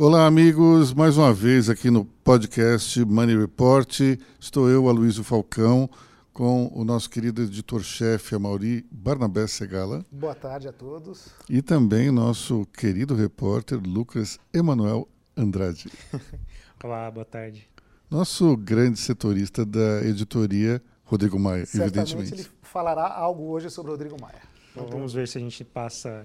Olá, amigos. Mais uma vez aqui no podcast Money Report. Estou eu, Aloysio Falcão, com o nosso querido editor-chefe, Amauri Barnabé Segala. Boa tarde a todos. E também nosso querido repórter, Lucas Emanuel Andrade. Olá, boa tarde. Nosso grande setorista da editoria, Rodrigo Maia, Certamente evidentemente. ele falará algo hoje sobre o Rodrigo Maia. Bom, vamos ver se a gente passa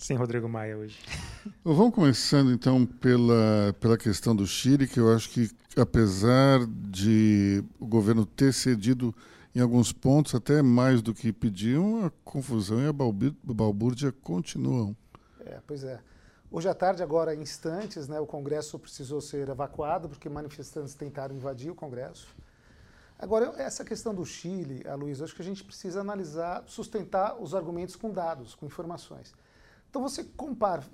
sem Rodrigo Maia hoje. Vamos começando então pela, pela questão do Chile, que eu acho que apesar de o governo ter cedido em alguns pontos, até mais do que pediam, a confusão e a balbúrdia continuam. É, pois é. Hoje à tarde, agora em instantes, né, o Congresso precisou ser evacuado porque manifestantes tentaram invadir o Congresso. Agora, essa questão do Chile, a Luiz, acho que a gente precisa analisar, sustentar os argumentos com dados, com informações. Então você compara,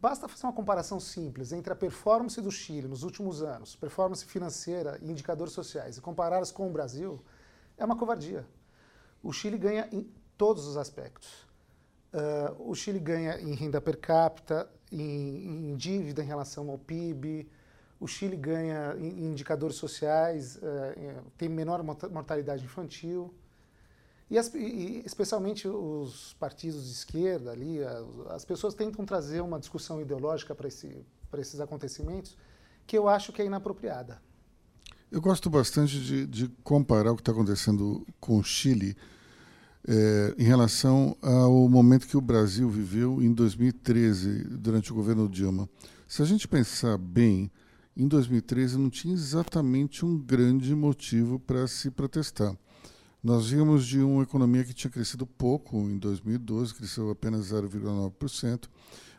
basta fazer uma comparação simples entre a performance do Chile nos últimos anos, performance financeira e indicadores sociais, e compará-las com o Brasil, é uma covardia. O Chile ganha em todos os aspectos. Uh, o Chile ganha em renda per capita, em, em, dívida em relação ao PIB. O Chile ganha em, em indicadores sociais, uh, tem menor mortalidade infantil. E, as, e, especialmente os partidos de esquerda ali, as pessoas tentam trazer uma discussão ideológica para esse, esses acontecimentos que eu acho que é inapropriada. Eu gosto bastante de, de comparar o que está acontecendo com o Chile é, em relação ao momento que o Brasil viveu em 2013, durante o governo Dilma. Se a gente pensar bem, em 2013 não tinha exatamente um grande motivo para se protestar. Nós vimos de uma economia que tinha crescido pouco em 2012, cresceu apenas 0,9%,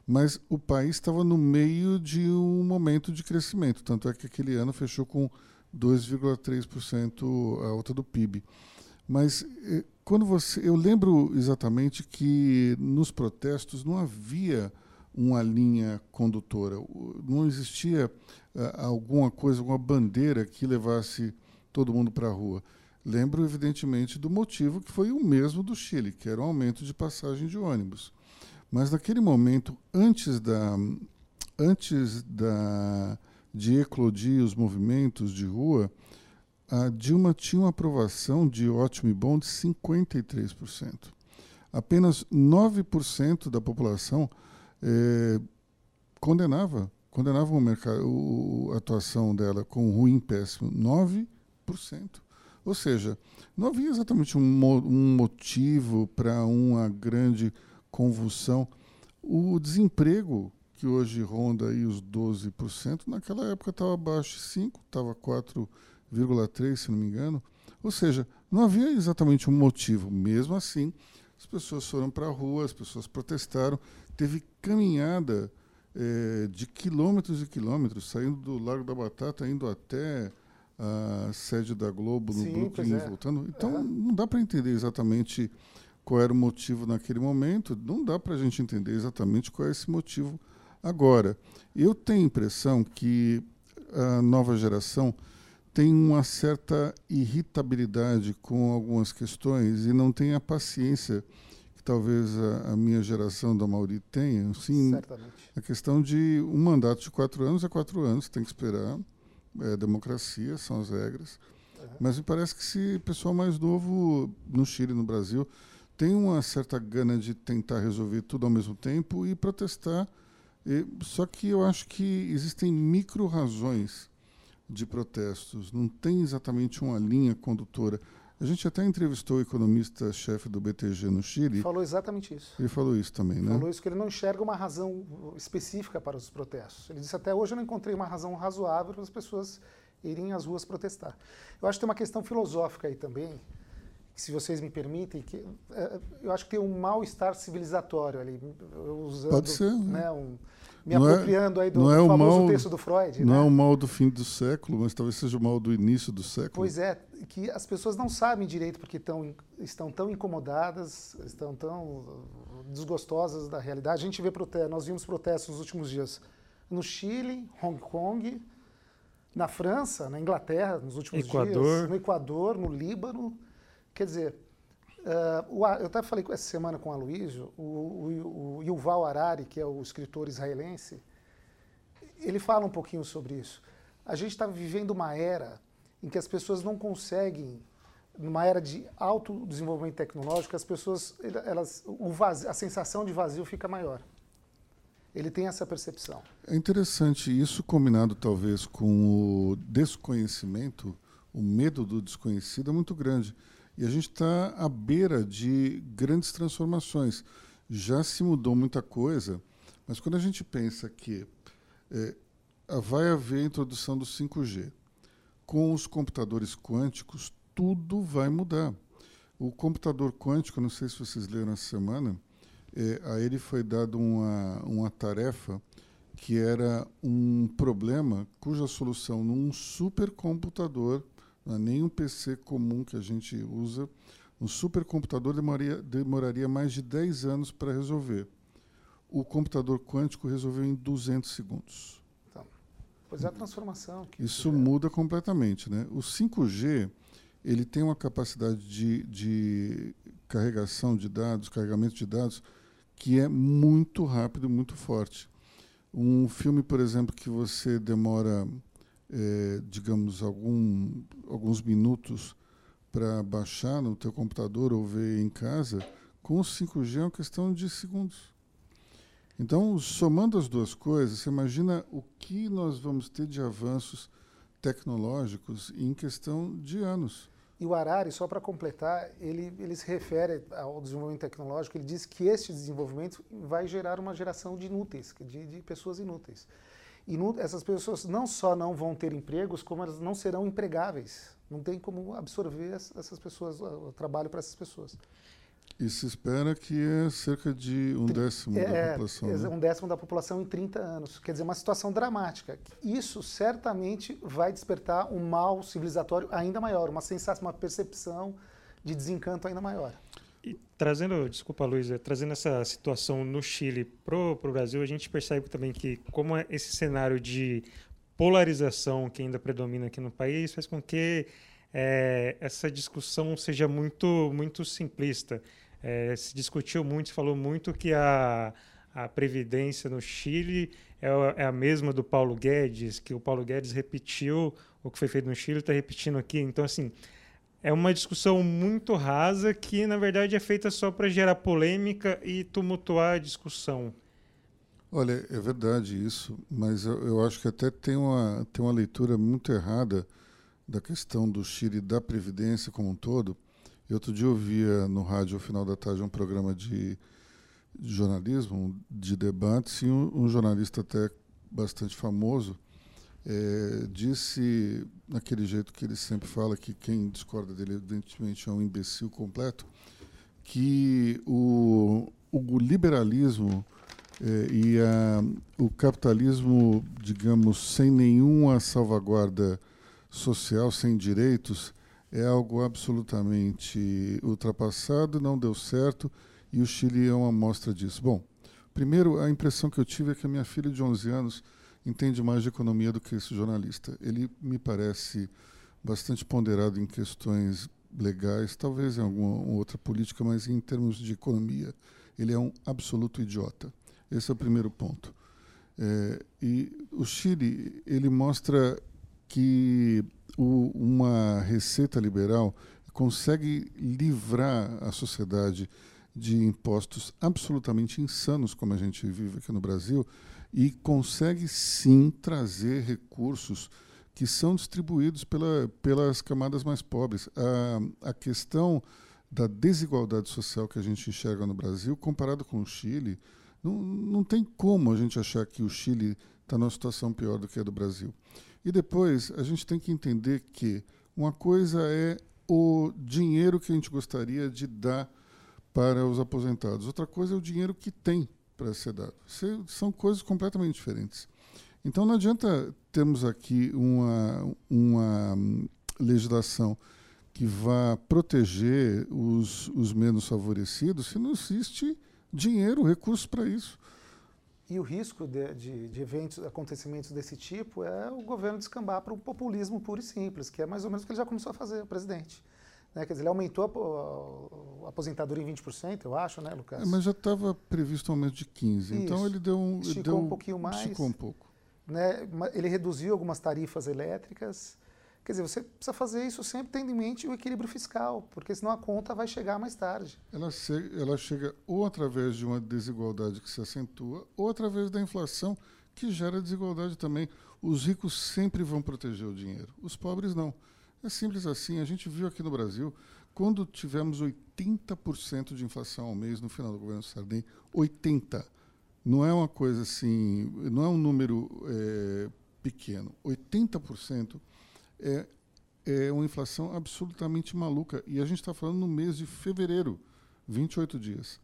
mas o país estava no meio de um momento de crescimento, tanto é que aquele ano fechou com 2,3% alta do PIB. Mas eh, quando você, eu lembro exatamente que nos protestos não havia uma linha condutora, não existia uh, alguma coisa, alguma bandeira que levasse todo mundo para a rua. Lembro, evidentemente, do motivo que foi o mesmo do Chile, que era o aumento de passagem de ônibus. Mas naquele momento, antes da, antes da, de eclodir os movimentos de rua, a Dilma tinha uma aprovação de ótimo e bom de 53%. Apenas 9% da população eh, condenava, condenava o mercado, o, a atuação dela com ruim, péssimo. 9%. Ou seja, não havia exatamente um, um motivo para uma grande convulsão. O desemprego, que hoje ronda aí os 12%, naquela época estava abaixo de 5%, estava 4,3%, se não me engano. Ou seja, não havia exatamente um motivo. Mesmo assim, as pessoas foram para a rua, as pessoas protestaram, teve caminhada eh, de quilômetros e quilômetros, saindo do Largo da Batata, indo até a sede da Globo no Sim, Brooklyn é. voltando. Então, É. não dá para entender exatamente qual era o motivo naquele momento, não dá para a gente entender exatamente qual é esse motivo agora. Eu tenho a impressão que a nova geração tem uma certa irritabilidade com algumas questões e não tem a paciência que talvez a, a minha geração da Mauri tenha. Assim, Certamente. a questão de um mandato de quatro anos é quatro anos, tem que esperar. É democracia, são as regras. Mas me parece que esse pessoal mais novo no Chile, no Brasil, tem uma certa gana de tentar resolver tudo ao mesmo tempo e protestar. E, só que eu acho que existem micro-razões de protestos, não tem exatamente uma linha condutora. A gente até entrevistou o economista-chefe do BTG no Chile, Falou exatamente isso. ele falou isso também, né? Falou isso que ele não enxerga uma razão específica para os protestos. Ele disse até hoje eu não encontrei uma razão razoável para as pessoas irem às ruas protestar. Eu acho que tem uma questão filosófica aí também, que, se vocês me permitem, que eh, eu acho que tem um mal-estar civilizatório ali, usando, Pode ser, né, um, me Não é- apropriando aí do, não é do o famoso mal- texto do Freud. Não né? é o mal do fim do século, mas talvez seja o mal do início do século. Pois é, que as pessoas não sabem direito porque tão, estão tão incomodadas, estão tão uh, desgostosas da realidade. A gente vê protestos, nós vimos protestos nos últimos dias no Chile, Hong Kong, na França, na Inglaterra, nos últimos Equador. dias, no Equador, no Líbano. Quer dizer, uh, eu até falei essa semana com o Aloysio, o, o, o Yuval Harari, que é o escritor israelense, ele fala um pouquinho sobre isso. A gente está vivendo uma era em que as pessoas não conseguem, numa era de alto desenvolvimento tecnológico, as pessoas, elas, o vazio, a sensação de vazio fica maior. Ele tem essa percepção. É interessante isso combinado talvez com o desconhecimento, o medo do desconhecido é muito grande. E a gente está à beira de grandes transformações. Já se mudou muita coisa, mas quando a gente pensa que é, vai haver a introdução do 5G, com os computadores quânticos, tudo vai mudar. O computador quântico, não sei se vocês leram essa semana, é, a ele foi dado uma, uma tarefa que era um problema cuja solução num supercomputador não é nem um PC comum que a gente usa. Um supercomputador demoraria, demoraria mais de 10 anos para resolver. O computador quântico resolveu em 200 segundos. Então, pois é a transformação. Isso muda completamente. Né? O 5G ele tem uma capacidade de, de carregação de dados, carregamento de dados, que é muito rápido, muito forte. Um filme, por exemplo, que você demora é, digamos, algum, alguns minutos para baixar no teu computador ou ver em casa, com o 5G é uma questão de segundos. Então, somando as duas coisas, você imagina o que nós vamos ter de avanços tecnológicos em questão de anos. E o Harari, só para completar, ele, ele se refere ao desenvolvimento tecnológico, ele diz que este desenvolvimento vai gerar uma geração de inúteis, de, de pessoas inúteis. E essas pessoas não só não vão ter empregos, como elas não serão empregáveis. Não tem como absorver essas pessoas, o trabalho para essas pessoas. E se espera que é cerca de um décimo é, da população. É, né? um décimo da população em 30 anos. Quer dizer, uma situação dramática. Isso certamente vai despertar um mal civilizatório ainda maior, uma sensação, uma percepção de desencanto ainda maior. Trazendo, desculpa, Luiz, trazendo essa situação no Chile para o Brasil, a gente percebe também que, como é esse cenário de polarização que ainda predomina aqui no país, faz com que é, essa discussão seja muito, muito simplista. É, se discutiu muito, se falou muito que a, a Previdência no Chile é, é, a mesma do Paulo Guedes, que o Paulo Guedes repetiu o que foi feito no Chile, está repetindo aqui. Então, assim, é uma discussão muito rasa que, na verdade, é feita só para gerar polêmica e tumultuar a discussão. Olha, é verdade isso, mas eu, eu, acho que até tem uma, tem uma leitura muito errada da questão do Chile da Previdência como um todo. Eu outro dia ouvia no rádio, ao final da tarde, um programa de, de jornalismo, de debates, e um, um jornalista até bastante famoso é, disse, naquele jeito que ele sempre fala, que quem discorda dele, evidentemente, é um imbecil completo, que o, o liberalismo é, e a, o capitalismo, digamos, sem nenhuma salvaguarda social, sem direitos, é algo absolutamente ultrapassado, não deu certo, e o Chile é uma amostra disso. Bom, primeiro, a impressão que eu tive é que a minha filha de 11 anos entende mais de economia do que esse jornalista. Ele me parece bastante ponderado em questões legais, talvez em alguma outra política, mas em termos de economia, ele é um absoluto idiota. Esse é o primeiro ponto. É, e o Chile ele mostra que o, uma receita liberal consegue livrar a sociedade de impostos absolutamente insanos, como a gente vive aqui no Brasil, e consegue sim trazer recursos que são distribuídos pela, pelas camadas mais pobres. A, a questão da desigualdade social que a gente enxerga no Brasil, comparado com o Chile, não, não tem como a gente achar que o Chile está numa situação pior do que a do Brasil. E depois, a gente tem que entender que uma coisa é o dinheiro que a gente gostaria de dar para os aposentados, outra coisa é o dinheiro que tem para ser dado. São coisas completamente diferentes. Então não adianta termos aqui uma, uma legislação que vá proteger os, os menos favorecidos se não existe dinheiro, recursos para isso. E o risco de, de, de, eventos, acontecimentos desse tipo é o governo descambar para o populismo puro e simples, que é mais ou menos o que ele já começou a fazer, o presidente. Né? Quer dizer, ele aumentou a, a, aposentadoria em 20%, eu acho, né, Lucas? É, mas já estava previsto um aumento de 15%. Isso. Então ele deu um. Esticou deu, um pouquinho mais. Esticou um pouco. né, ele reduziu algumas tarifas elétricas. Quer dizer, você precisa fazer isso sempre tendo em mente o equilíbrio fiscal, porque senão a conta vai chegar mais tarde. Ela, ela chega ou através de uma desigualdade que se acentua, ou através da inflação que gera desigualdade também. Os ricos sempre vão proteger o dinheiro, os pobres não. É simples assim. A gente viu aqui no Brasil, quando tivemos 80% de inflação ao mês no final do governo Sarney, 80%. Não é uma coisa assim, não é um número é, pequeno. 80% é, é uma inflação absolutamente maluca. E a gente está falando no mês de fevereiro, 28 dias.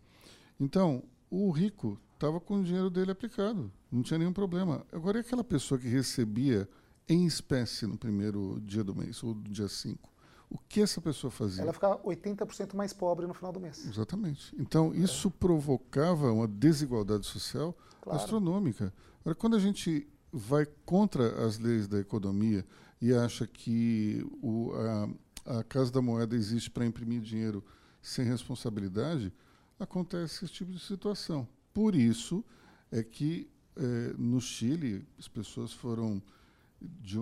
Então, o rico estava com o dinheiro dele aplicado, não tinha nenhum problema. Agora, e aquela pessoa que recebia em espécie no primeiro dia do mês, ou do dia 5? O que essa pessoa fazia? Ela ficava 80% mais pobre no final do mês. Exatamente. Então, isso é. provocava uma desigualdade social claro. astronômica. Agora, quando a gente vai contra as leis da economia e acha que o, a, a Casa da Moeda existe para imprimir dinheiro sem responsabilidade, acontece esse tipo de situação. Por isso é que é, no Chile as pessoas foram de,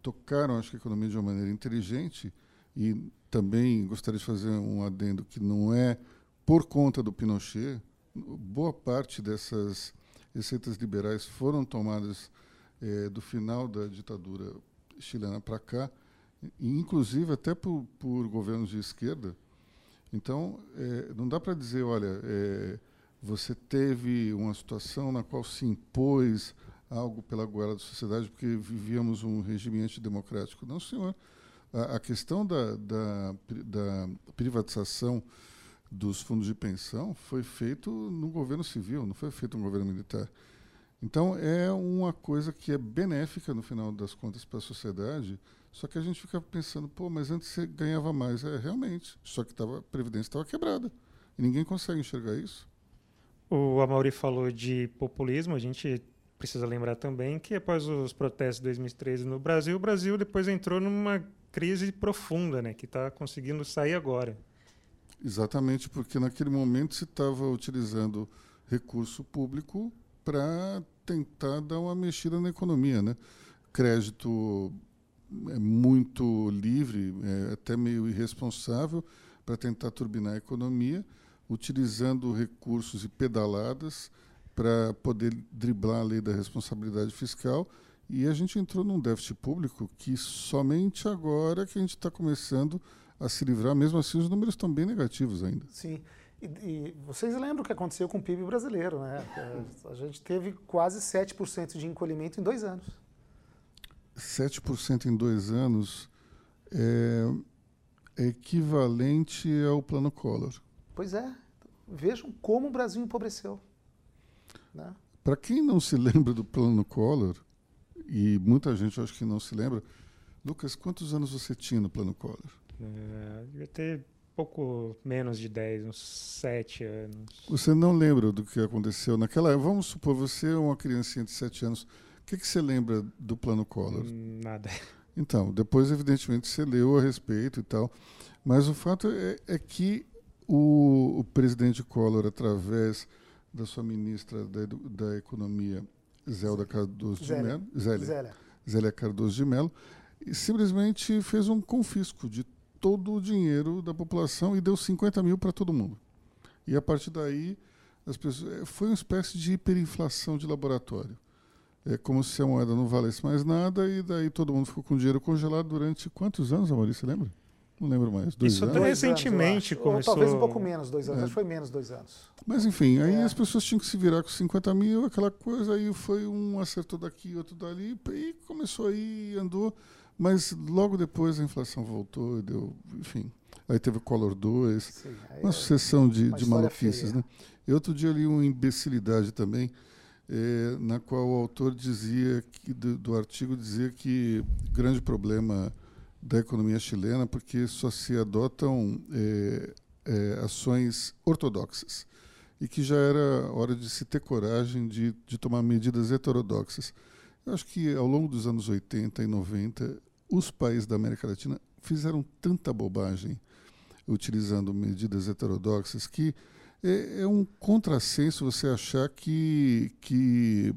tocaram acho que a economia de uma maneira inteligente e também gostaria de fazer um adendo que não é por conta do Pinochet boa parte dessas receitas liberais foram tomadas é, do final da ditadura chilena para cá, inclusive até por, por, governos de esquerda. Então, é, não dá para dizer, olha, é, você teve uma situação na qual se impôs algo pela goela da sociedade porque vivíamos um regime antidemocrático. Não, senhor. A, a questão da, da, da, privatização dos fundos de pensão foi feito no governo civil, não foi feito no governo militar. Então é uma coisa que é benéfica no final das contas para a sociedade, só que a gente fica pensando, pô, mas antes você ganhava mais. É, realmente, só que tava, a Previdência estava quebrada. E ninguém consegue enxergar isso. O Amauri falou de populismo, a gente precisa lembrar também que após os protestos de 2013 no Brasil, o Brasil depois entrou numa crise profunda, né, que está conseguindo sair agora. Exatamente, porque naquele momento se estava utilizando recurso público para tentar dar uma mexida na economia, né? Crédito é muito livre, é até meio irresponsável para tentar turbinar a economia utilizando recursos e pedaladas para poder driblar a lei da responsabilidade fiscal. E a gente entrou num déficit público que somente agora que a gente está começando a se livrar, mesmo assim os números estão bem negativos ainda. Sim. E, e, vocês lembram o que aconteceu com o PIB brasileiro, né? A gente teve quase 7% de encolhimento em dois anos. 7% em dois anos é, é equivalente ao plano Collor. Pois é. Vejam como o Brasil empobreceu. Né? Para quem não se lembra do plano Collor, e muita gente acho que não se lembra, Lucas, quantos anos você tinha no plano Collor? É, devia ter pouco menos de 10, uns 7 anos. Você não lembra do que aconteceu naquela época? Vamos supor, você é uma criancinha de 7 anos. O que, que você lembra do plano Collor? Hum, nada. Então, depois, evidentemente, você leu a respeito e tal. Mas o fato é, é que o, o, presidente Collor, através da sua ministra da, da Economia, Zélia Cardoso de Mello, Zélia, Zélia. Zélia Cardoso de Mello, simplesmente fez um confisco de todo o dinheiro da população e deu 50 mil para todo mundo. E a partir daí, as pessoas, é, foi uma espécie de hiperinflação de laboratório. É como se a moeda não valesse mais nada e daí todo mundo ficou com dinheiro congelado durante quantos anos, Maurício, você lembra? Não lembro mais. Dois Isso anos? até recentemente anos, começou. Ou talvez um pouco menos, dois anos. É. Acho que foi menos dois anos. Mas enfim, aí é. as pessoas tinham que se virar com 50 mil, aquela coisa, aí foi um acertou daqui, outro dali, e começou aí, andou. Mas logo depois a inflação voltou, deu, enfim. Aí teve o Collor 2, Sim, uma é sucessão de, de maluquices. Feia. Né? E outro dia ali uma imbecilidade também, é, na qual o autor dizia, que, do, do artigo dizia que grande problema da economia chilena, porque só se adotam é, é, ações ortodoxas e que já era hora de se ter coragem de, de tomar medidas heterodoxas. Eu acho que ao longo dos anos 80 e 90, os países da América Latina fizeram tanta bobagem utilizando medidas heterodoxas que é, é um contrassenso você achar que, que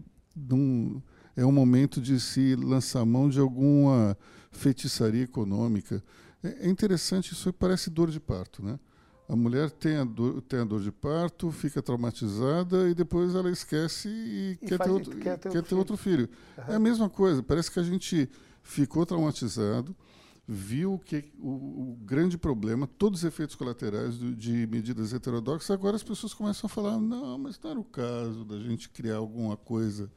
é um momento de se lançar mão de alguma feitiçaria econômica. É, é interessante, isso parece dor de parto, né? A mulher tem a, dor, tem a dor de parto, fica traumatizada e depois ela esquece e, e quer, ter outro, quer, ter, quer ter outro filho. Uhum. É a mesma coisa, parece que a gente ficou traumatizado, viu que o, o grande problema, todos os efeitos colaterais do, de medidas heterodoxas, agora as pessoas começam a falar: não, mas não era o caso da gente criar alguma coisa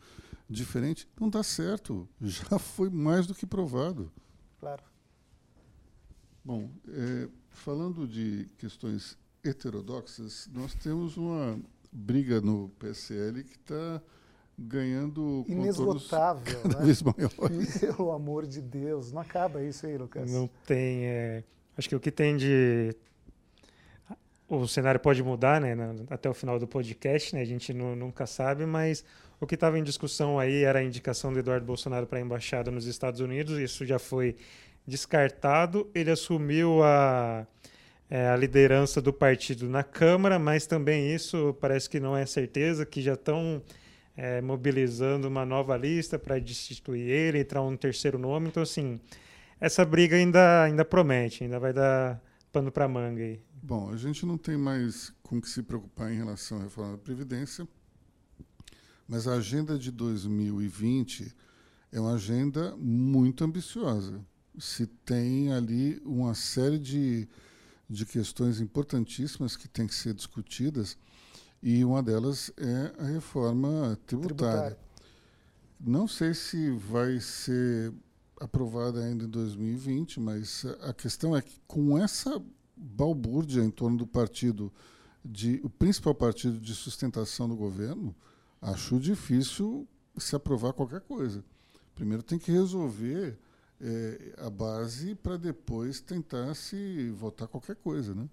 diferente. Não dá certo, já foi mais do que provado. Claro. Bom, é, falando de questões heterodoxas, nós temos uma briga no PSL que está ganhando inesgotável, cada né? vez maiores. Pelo amor de Deus, não acaba isso aí, Lucas. Não tem. É... Acho que o que tem de o cenário pode mudar, né, até o final do podcast, né, a gente nunca sabe, mas o que estava em discussão aí era a indicação do Eduardo Bolsonaro para a embaixada nos Estados Unidos, isso já foi descartado, ele assumiu a, é, a liderança do partido na Câmara, mas também isso parece que não é certeza, que já estão é, mobilizando uma nova lista para destituir ele, entrar um terceiro nome. Então, assim, essa briga ainda, ainda promete, ainda vai dar pano para manga aí. Bom, a gente não tem mais com que se preocupar em relação à reforma da Previdência, mas a agenda de 2020 é uma agenda muito ambiciosa se tem ali uma série de, de questões importantíssimas que têm que ser discutidas e uma delas é a reforma tributária. tributária. Não sei se vai ser aprovada ainda em 2020, mas a questão é que com essa balbúrdia em torno do partido de o principal partido de sustentação do governo, acho difícil se aprovar qualquer coisa. Primeiro tem que resolver é, a base para depois tentar se votar qualquer coisa, né?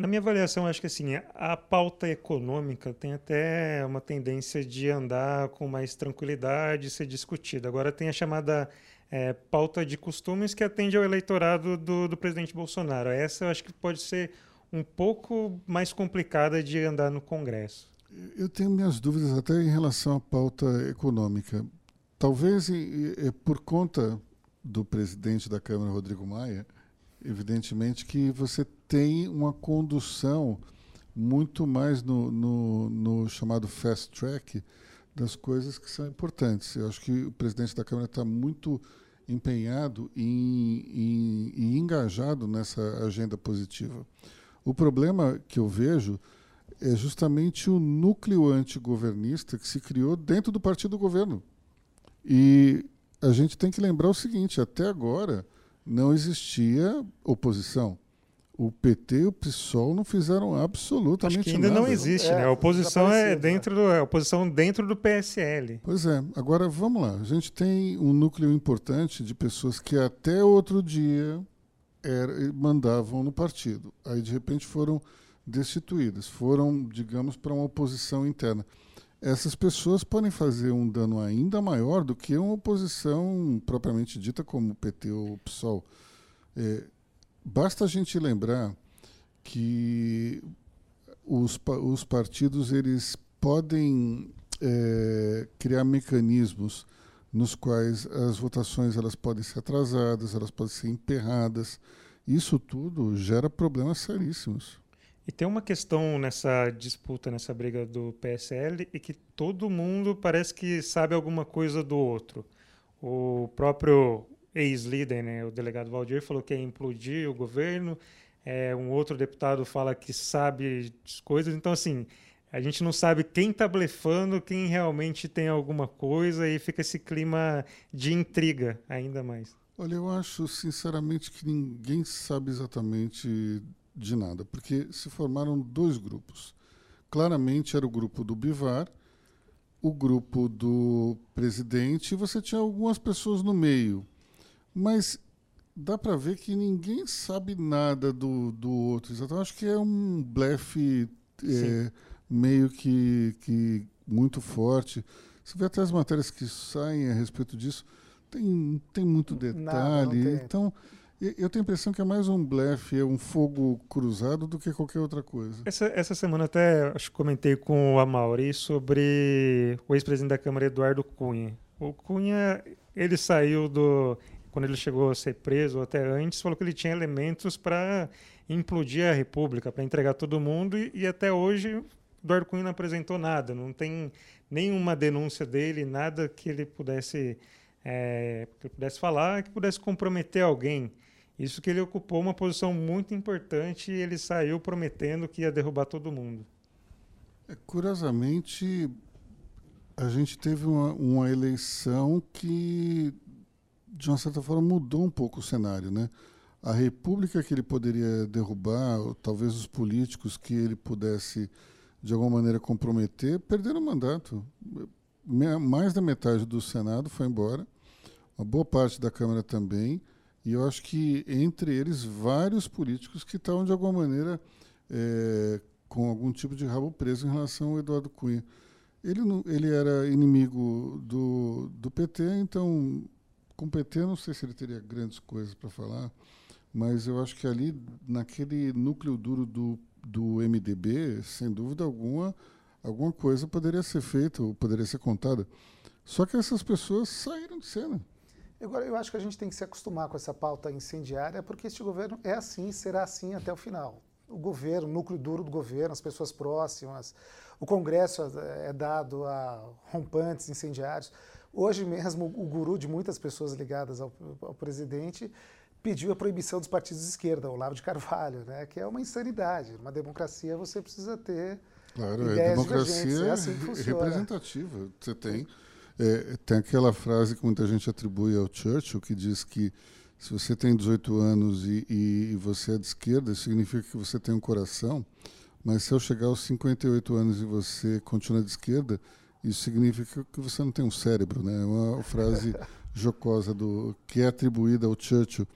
Na minha avaliação, acho que assim, a pauta econômica tem até uma tendência de andar com mais tranquilidade, ser discutida. Agora tem a chamada é, pauta de costumes que atende ao eleitorado do, do presidente Bolsonaro. Essa eu acho que pode ser um pouco mais complicada de andar no Congresso. Eu tenho minhas dúvidas até em relação à pauta econômica. Talvez por conta do presidente da Câmara, Rodrigo Maia, evidentemente que você tem uma condução muito mais no, no, no, chamado fast track das coisas que são importantes. Eu acho que o presidente da Câmara está muito empenhado e engajado nessa agenda positiva. O problema que eu vejo é justamente o núcleo antigovernista que se criou dentro do partido do governo. E a gente tem que lembrar o seguinte: até agora não existia oposição. O PT e o PSOL não fizeram absolutamente Acho que ainda nada. não existe, é, né? A oposição é dentro do, a oposição dentro do PSL. Pois é. Agora vamos lá. A gente tem um núcleo importante de pessoas que até outro dia era, mandavam no partido. Aí de repente foram destituídas, foram, digamos, para uma oposição interna essas pessoas podem fazer um dano ainda maior do que uma oposição propriamente dita como o PT ou o PSOL. É, basta a gente lembrar que os, os partidos eles podem é, criar mecanismos nos quais as votações elas podem ser atrasadas, elas podem ser emperradas. Isso tudo gera problemas seríssimos. E tem uma questão nessa disputa, nessa briga do PSL, e que todo mundo parece que sabe alguma coisa do outro. O próprio ex-líder, né, o delegado Valdir, falou que ia implodir o governo. É, um outro deputado fala que sabe coisas. Então, assim, a gente não sabe quem está blefando, quem realmente tem alguma coisa, e fica esse clima de intriga ainda mais. Olha, eu acho sinceramente que ninguém sabe exatamente de nada, porque se formaram dois grupos. Claramente era o grupo do Bivar, o grupo do presidente, e você tinha algumas pessoas no meio. Mas dá para ver que ninguém sabe nada do, do outro. Então, acho que é um blefe é, meio que, que muito forte. Você vê até as matérias que saem a respeito disso, tem, tem muito detalhe. Nada, tem. Então, Eu tenho a impressão que é mais um blefe, é um fogo cruzado do que qualquer outra coisa. Essa, essa semana até acho que comentei com o Amauri sobre o ex-presidente da Câmara, Eduardo Cunha. O Cunha, ele saiu do. Quando ele chegou a ser preso, ou até antes, falou que ele tinha elementos para implodir a República, para entregar todo mundo, e, e até hoje Eduardo Cunha não apresentou nada, não tem nenhuma denúncia dele, nada que ele pudesse, é, que ele pudesse falar, que pudesse comprometer alguém. Isso que ele ocupou uma posição muito importante e ele saiu prometendo que ia derrubar todo mundo. É, curiosamente, a gente teve uma, uma, eleição que, de uma certa forma, mudou um pouco o cenário. Né? A república que ele poderia derrubar, talvez os políticos que ele pudesse, de alguma maneira, comprometer, perderam o mandato. Mais da metade do Senado foi embora, uma boa parte da Câmara também. E eu acho que entre eles vários políticos que estavam de alguma maneira é, com algum tipo de rabo preso em relação ao Eduardo Cunha. Ele, ele era inimigo do, do PT, então com o PT não sei se ele teria grandes coisas para falar, mas eu acho que ali naquele núcleo duro do, do MDB, sem dúvida alguma, alguma coisa poderia ser feita ou poderia ser contada. Só que essas pessoas saíram de cena. Agora, eu acho que a gente tem que se acostumar com essa pauta incendiária, porque este governo é assim e será assim até o final. O governo, o núcleo duro do governo, as pessoas próximas, o Congresso é dado a rompantes incendiários. Hoje mesmo, o guru de muitas pessoas ligadas ao, ao presidente pediu a proibição dos partidos de esquerda, o Olavo de Carvalho, né? que é uma insanidade. Uma democracia você precisa ter claro, é ideias é democracia é assim representativa. Você tem é, tem aquela frase que muita gente atribui ao Churchill, que diz que se você tem 18 anos e, e, e você é de esquerda, significa que você tem um coração, mas se eu chegar aos 58 anos e você continua de esquerda, isso significa que você não tem um cérebro, né? É uma frase jocosa do que é atribuída ao Churchill.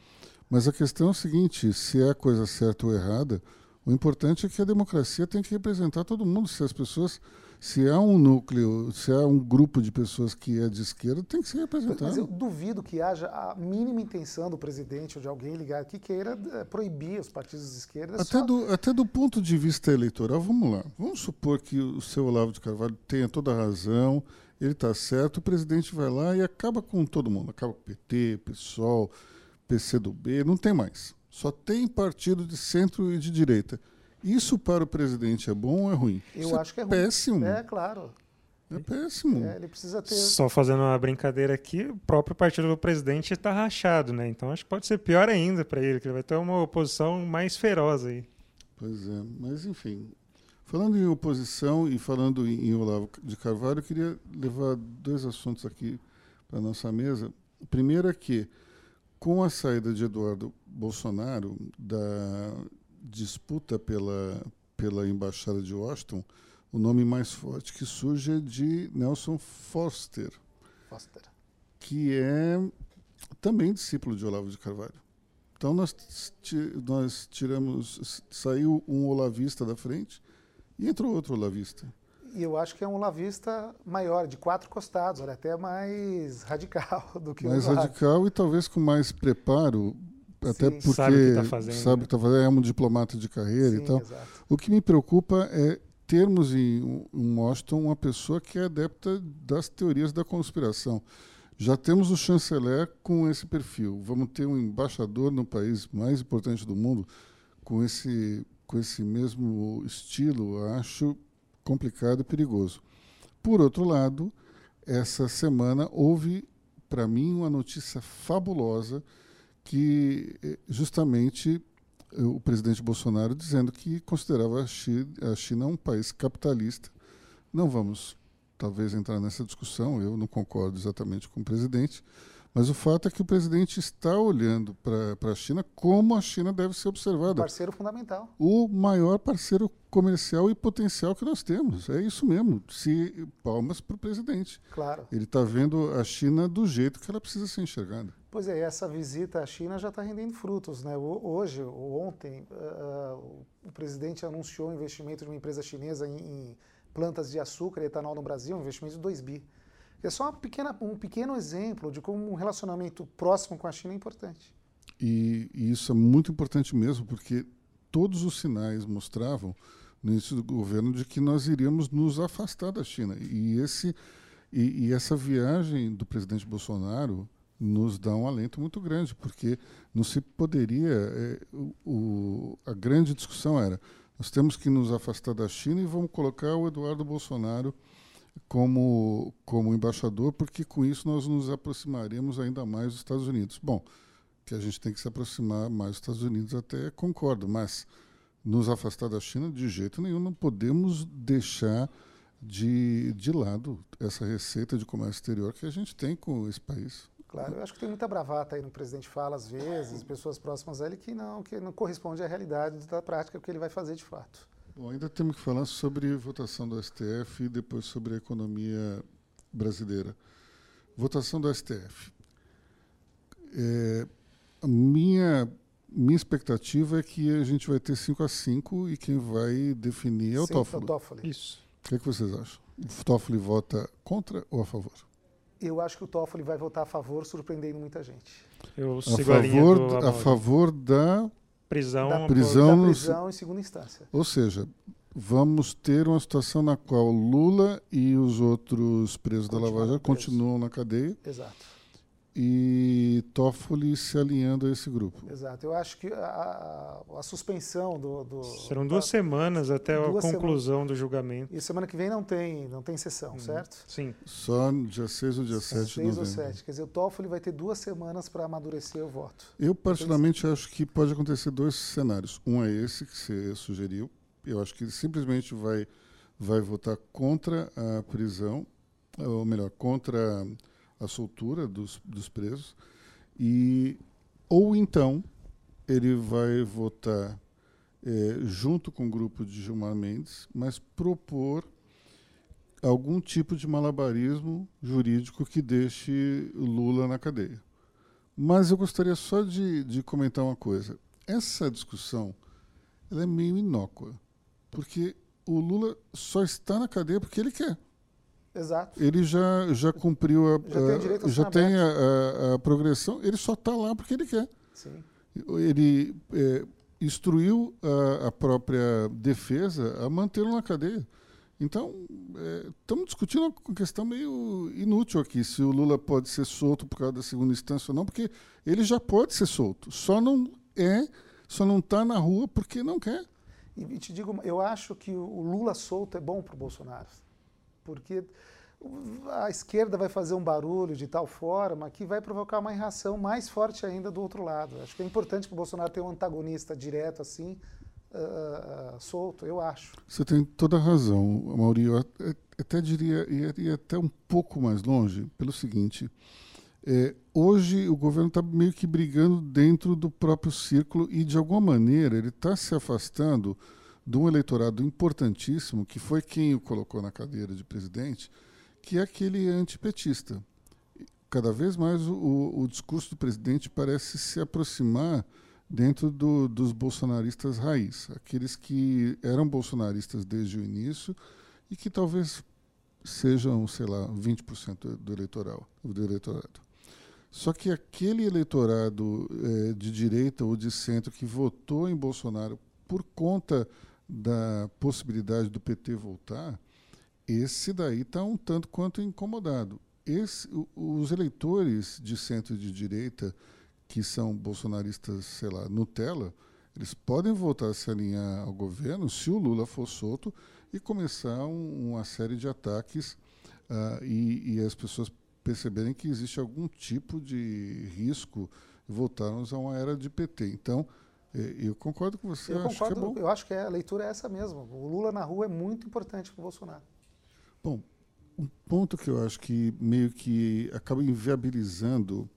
Mas a questão é o seguinte: se é a coisa certa ou errada, o importante é que a democracia tem que representar todo mundo. Se as pessoas se há um núcleo, se há um grupo de pessoas que é de esquerda, tem que ser representado. Mas eu duvido que haja a mínima intenção do presidente ou de alguém ligado que queira eh, proibir os partidos de esquerda. Até, só... do, até do ponto de vista eleitoral, vamos lá. Vamos supor que o seu Olavo de Carvalho tenha toda a razão, ele está certo, o presidente vai lá e acaba com todo mundo. Acaba com o PT, PSOL, PCdoB, não tem mais. Só tem partido de centro e de direita. Isso para o presidente é bom ou é ruim? Eu Isso é acho é que é péssimo. ruim. É, claro. É péssimo. É, ele precisa ter. Só fazendo uma brincadeira aqui, o próprio partido do presidente está rachado, né? Então acho que pode ser pior ainda para ele, que ele vai ter uma oposição mais feroz aí. Pois é, mas enfim. Falando em oposição e falando em, em Olavo de Carvalho, eu queria levar dois assuntos aqui para nossa mesa. O primeiro é que, com a saída de Eduardo Bolsonaro da disputa pela, pela Embaixada de Washington, o nome mais forte que surge é de Nelson Foster, Foster. que é também discípulo de Olavo de Carvalho. Então nós, nós tiramos, saiu um olavista da frente e entrou outro olavista. E eu acho que é um olavista maior, de quatro costados, olha, até mais radical do que mais o Mais radical e talvez com mais preparo até Sim. porque sabe o que está fazendo. Sabe tá fazendo, é um diplomata de carreira Sim, e tal. Exato. O que me preocupa é termos em, em Washington uma pessoa que é adepta das teorias da conspiração. Já temos o chanceler com esse perfil. Vamos ter um embaixador no país mais importante do mundo com esse, com esse mesmo estilo. Acho complicado e perigoso. Por outro lado, essa semana houve, para mim, uma notícia fabulosa que eh, justamente eh, o presidente Bolsonaro dizendo que considerava a China, a China um país capitalista. Não vamos, talvez, entrar nessa discussão, eu não concordo exatamente com o presidente, mas o fato é que o presidente está olhando para a China como a China deve ser observada. Um parceiro fundamental. O maior parceiro comercial e potencial que nós temos. É isso mesmo. Se palmas para o presidente. Claro. Ele está vendo a China do jeito que ela precisa ser enxergada. Pois é, essa visita à China já está rendendo frutos. Né? Hoje, ontem, uh, o presidente anunciou um investimento de uma empresa chinesa em, em plantas de açúcar e etanol no Brasil, um investimento de 2 bi. É só pequena, um pequeno exemplo de como um relacionamento próximo com a China é importante. E, e, isso é muito importante mesmo, porque todos os sinais mostravam no início do governo de que nós iríamos nos afastar da China. E, esse, e, e essa viagem do presidente Bolsonaro nos dá um alento muito grande, porque não se poderia. É, o, a grande discussão era: nós temos que nos afastar da China e vamos colocar o Eduardo Bolsonaro como, como embaixador, porque com isso nós nos aproximaremos ainda mais dos Estados Unidos. Bom, que a gente tem que se aproximar mais dos Estados Unidos, até concordo, mas nos afastar da China de jeito nenhum, não podemos deixar de, de lado essa receita de comércio exterior que a gente tem com esse país. Claro, eu acho que tem muita bravata aí no presidente fala às vezes, pessoas próximas a ele que não, que não corresponde à realidade da prática que ele vai fazer de fato. Bom, ainda temos que falar sobre votação do STF e depois sobre a economia brasileira. Votação do STF. É, a minha, minha expectativa é que a gente vai ter 5 a 5 e quem vai definir é o Toffoli. Toffoli. Isso. O que, é que vocês acham? O Toffoli vota contra ou a favor? Eu acho que o Toffoli vai votar a favor, surpreendendo muita gente. Eu a favor, a, a favor da prisão, da, prisão, da prisão em segunda instância. Ou seja, vamos ter uma situação na qual Lula e os outros presos da Lava Jato continuam na cadeia Exato, e Toffoli se alinhando a esse grupo. exato. Eu acho que a, a- a suspensão do, do- Serão duas da- semanas até a Duas conclusão do julgamento. E semana que vem não tem, não tem sessão, Uhum. certo? Sim. Só no dia 6 ou dia 7 de Seis ou novembro. sete. Quer dizer, o Toffoli vai ter duas semanas para amadurecer o voto. Eu, particularmente, acho que pode acontecer dois cenários. Um é esse que você sugeriu. Eu acho que ele simplesmente vai, vai votar contra a prisão, ou melhor, contra a soltura dos, dos presos. E, ou então ele vai votar eh, junto com o grupo de Gilmar Mendes, mas propor algum tipo de malabarismo jurídico que deixe Lula na cadeia. Mas eu gostaria só de, de comentar uma coisa. Essa discussão é meio inócua, porque o Lula só está na cadeia porque ele quer. Exato. Ele já, já cumpriu a, Já tem direito a já tem a, a- progressão, ele só está lá porque ele quer. Sim. Ele é, instruiu a, a própria defesa a mantê-lo na cadeia. Então, estamos discutindo uma questão meio inútil aqui, se o Lula pode ser solto por causa da segunda instância ou não, porque ele já pode ser solto, só não é, só não está na rua porque não quer. E te digo, eu acho que o Lula solto é bom para o Bolsonaro. Porque a esquerda vai fazer um barulho de tal forma que vai provocar uma reação mais forte ainda do outro lado. Acho que é importante para o Bolsonaro ter um antagonista direto assim, ah, solto, eu acho. Você tem toda a razão, Mauri. Eu até- diria, ia, ia até um pouco mais longe, pelo seguinte: é, hoje o governo está meio que brigando dentro do próprio círculo e, de alguma maneira, ele está se afastando de um eleitorado importantíssimo, que foi quem o colocou na cadeira de presidente, que é aquele antipetista. Cada vez mais o, o- discurso do presidente parece se aproximar dentro do- dos bolsonaristas raiz, aqueles que eram bolsonaristas desde o início e que talvez sejam, sei lá, 20% do eleitoral, do eleitorado. Só que aquele eleitorado eh, de direita ou de centro que votou em Bolsonaro por conta da possibilidade do PT voltar, esse daí está um tanto quanto incomodado. Esse, os eleitores de centro e de direita que são bolsonaristas, sei lá, Nutella, eles podem voltar a se alinhar ao governo se o Lula for solto e começar um- uma série de ataques ah, e, e as pessoas perceberem que existe algum tipo de risco voltarmos a uma era de PT. Então, eu concordo com você, Eu acho concordo, que é eu acho que a leitura é essa mesmo. O Lula na rua é muito importante para o Bolsonaro. Bom, um ponto que eu acho que meio que acaba inviabilizando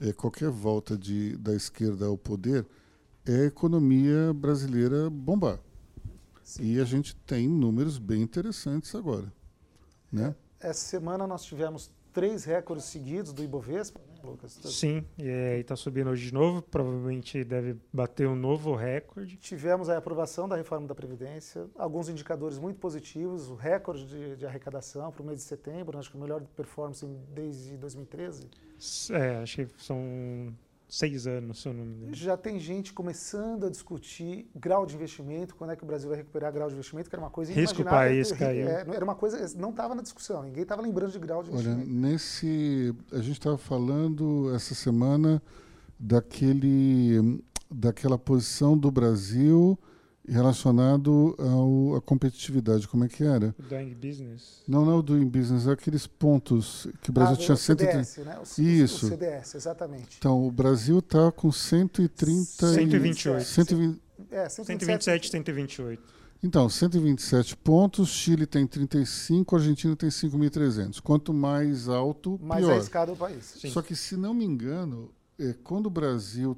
eh, qualquer volta de, da esquerda ao poder é a economia brasileira bombar. E a gente tem números bem interessantes agora. Né? Essa semana nós tivemos três recordes seguidos do Ibovespa, né, Lucas? Sim, e está subindo hoje de novo, provavelmente deve bater um novo recorde. Tivemos a aprovação da reforma da Previdência, alguns indicadores muito positivos, o recorde de, de arrecadação para o mês de setembro, acho que a melhor performance desde 2013. S- É, acho que são seis anos, se eu não me engano. Já tem gente começando a discutir grau de investimento, quando é que o Brasil vai recuperar grau de investimento, que era uma coisa Risco inimaginável. país caiu. É, era uma coisa, não estava na discussão, ninguém estava lembrando de grau de Olha, investimento. nesse. A gente estava falando essa semana daquele, daquela posição do Brasil relacionado ao, à competitividade. Como é que era? O Doing Business. Não, não é o Doing Business, é aqueles pontos que o Brasil Ah, tinha o 130. CDS, né? O, Isso. O CDS, exatamente. Então, o Brasil está com 130 e- 128. 120 É, 127. 127, 128. Então, 127 pontos, Chile tem 35, Argentina tem 5.300. Quanto mais alto, Mais pior. arriscado o país. Sim. Só que, se não me engano, é, quando o Brasil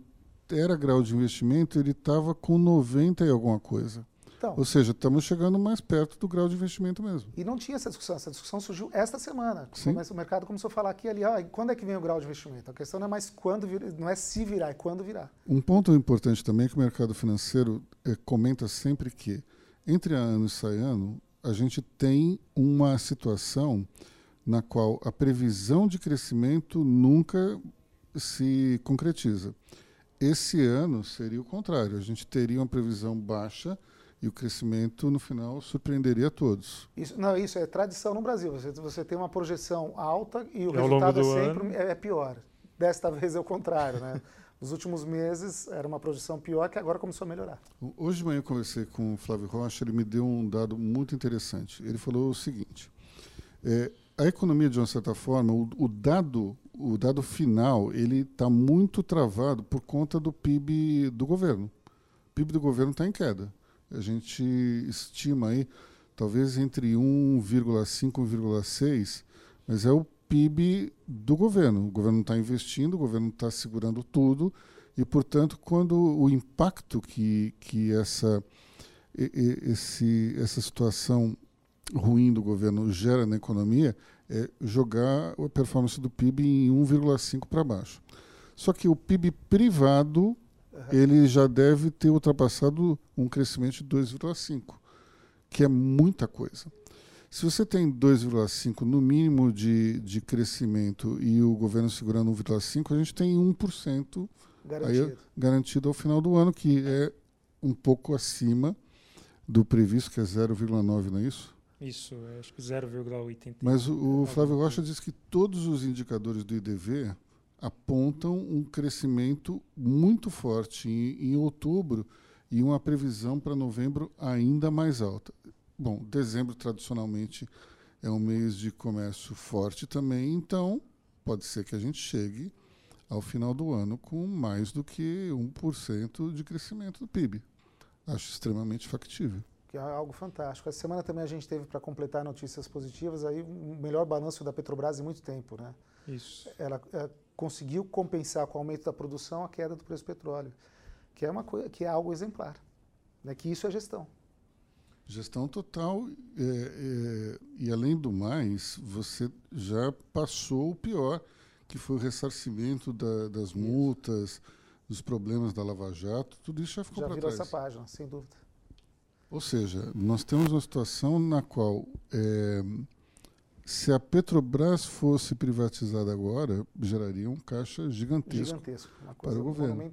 era grau de investimento, ele estava com 90 e alguma coisa. Então, Ou seja, estamos chegando mais perto do grau de investimento mesmo. e não tinha essa discussão. Essa discussão surgiu esta semana. Começa- O mercado começou a falar aqui ali, ah, quando é que vem o grau de investimento? A questão não é mais quando vir, não é se virar, é quando virá. Um ponto importante também é que o mercado financeiro eh, comenta sempre que, entre ano e sai ano, a gente tem uma situação na qual a previsão de crescimento nunca se concretiza. Esse ano seria o contrário, a gente teria uma previsão baixa e o crescimento, no final, surpreenderia todos. Isso, não, isso é tradição no Brasil. Você, você tem uma projeção alta e o E resultado é sempre ano? é, é pior. Desta vez é o contrário, né? Nos últimos meses era uma projeção pior que agora começou a melhorar. Hoje de manhã eu conversei com o Flávio Rocha, ele me deu um dado muito interessante. Ele falou o seguinte: é, a economia, de uma certa forma, o, o dado, o dado final, ele está muito travado por conta do PIB do governo. O PIB do governo está em queda. A gente estima aí talvez entre 1,5 e 1,6, mas é o PIB do governo. O governo está investindo, o governo está segurando tudo e, portanto, quando o impacto que, que essa, esse, essa situação ruim do governo gera na economia é jogar a performance do PIB em 1,5 para baixo. Só que o PIB privado ele já deve ter ultrapassado um crescimento de 2,5, que é muita coisa. Se você tem 2,5 no mínimo de, de crescimento e o governo segurando 1,5, a gente tem 1% Garantido. garantido ao final do ano, que é um pouco acima do previsto, que é 0,9, não é isso? Isso, é, acho que 0,80. Mas o, o Flávio Rocha diz que todos os indicadores do IDV apontam um crescimento muito forte em, em outubro e uma previsão para novembro ainda mais alta. Bom, dezembro tradicionalmente é um mês de comércio forte também, então pode ser que a gente chegue ao final do ano com mais do que 1% de crescimento do PIB. Acho extremamente factível. Que é algo fantástico. Essa semana também a gente teve para completar notícias positivas aí o melhor balanço da Petrobras em muito tempo, né? Isso. Ela eh, conseguiu compensar com o aumento da produção a queda do preço do petróleo, que é uma coisa, que é algo exemplar, né? Que isso é gestão. Gestão total. é, é, e além do mais, você já passou o pior, que foi o ressarcimento da- das multas, dos problemas da Lava Jato, tudo isso já ficou Já para virou trás. essa página, sem dúvida. Ou seja, nós temos uma situação na qual, é, se a Petrobras fosse privatizada agora, geraria um caixa gigantesco. Gigantesco, para o governo.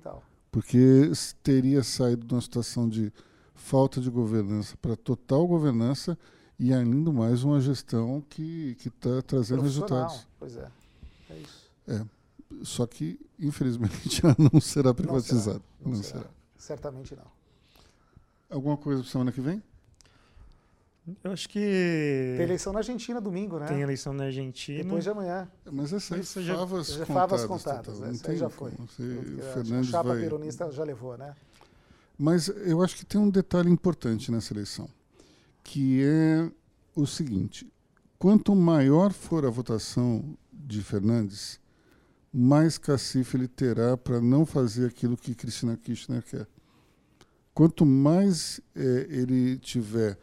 porque teria saído de uma situação de falta de governança para total governança e ainda mais uma gestão que está trazendo resultados. Pois é. É isso. Só que, infelizmente, ela não será Não privatizada. será, não Não será. será. Certamente não. Alguma coisa para semana que vem? Eu acho que Tem eleição na Argentina domingo, né? tem eleição na Argentina. Depois de amanhã. Mas essa aí, Isso já- favas já contadas. favas contadas, total. Não essa aí já foi. Você- Porque o Fernandes chapa vai... peronista já levou, né? Mas eu acho que tem um detalhe importante nessa eleição, que é o seguinte: quanto maior for a votação de Fernandes, mais cacife ele terá para não fazer aquilo que Cristina Kirchner quer. Quanto mais eh, ele tiver,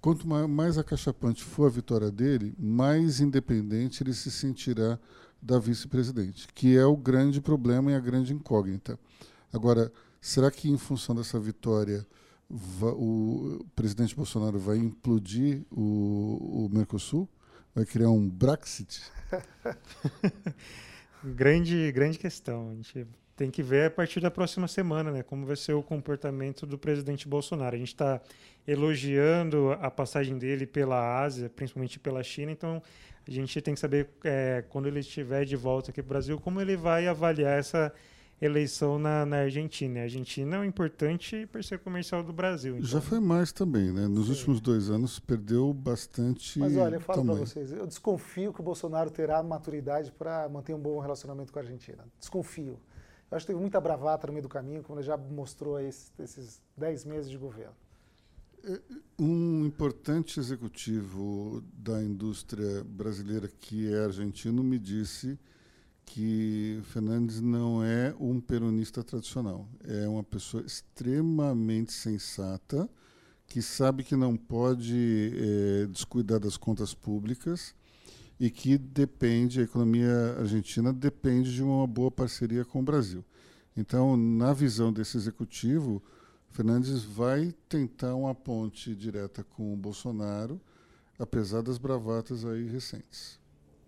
quanto ma- mais acachapante for a vitória dele, mais independente ele se sentirá da vice-presidente, que é o grande problema e a grande incógnita. Agora, será que em função dessa vitória o presidente Bolsonaro vai implodir o, o Mercosul? Vai criar um Brexit? Grande, grande questão. A gente tem que ver a partir da próxima semana, né? Como vai ser o comportamento do presidente Bolsonaro. A gente está elogiando a passagem dele pela Ásia, principalmente pela China, então a gente tem que saber é, quando ele estiver de volta aqui para o Brasil, como ele vai avaliar essa eleição na, na Argentina. A Argentina é um importante parceiro comercial do Brasil. Então. Já foi mais também, né? Nos Sim. últimos dois anos perdeu bastante. Mas olha, eu falo para vocês, eu desconfio que o Bolsonaro terá maturidade para manter um bom relacionamento com a Argentina. Desconfio. Eu acho que teve muita bravata no meio do caminho, como ele já mostrou esses, esses dez meses de governo. É, um importante executivo da indústria brasileira, que é argentino, me disse que Fernandes não é um peronista tradicional. É uma pessoa extremamente sensata, que sabe que não pode é, descuidar das contas públicas e que depende, a economia argentina depende de uma boa parceria com o Brasil. Então, na visão desse executivo, Fernandes vai tentar uma ponte direta com o Bolsonaro, apesar das bravatas aí recentes.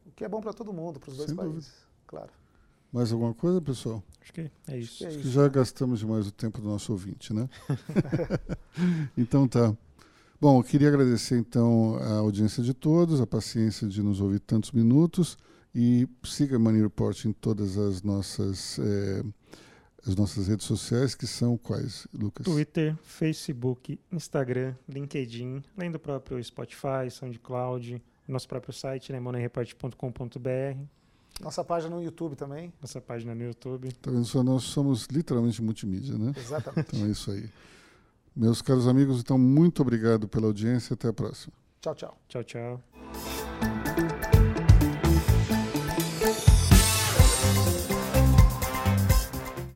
O que é bom para todo mundo, para os dois Sem países. Dúvida claro. Mais alguma coisa, pessoal? Acho que é isso. Acho que, é isso. já gastamos demais o tempo do nosso ouvinte, né? então tá. Bom, eu queria agradecer então a audiência de todos, a paciência de nos ouvir tantos minutos e siga a Money Report em todas as nossas eh, as nossas redes sociais, que são quais, Lucas? Twitter, Facebook, Instagram, LinkedIn, além do próprio Spotify, SoundCloud, nosso próprio site, né, moneyreport.com.br. Nossa página no YouTube também. Nossa página no YouTube. Tá vendo só? Nós somos literalmente multimídia, né? Exatamente. Então é isso aí. Meus caros amigos, então, muito obrigado pela audiência. Até a próxima. Tchau, tchau. Tchau, tchau.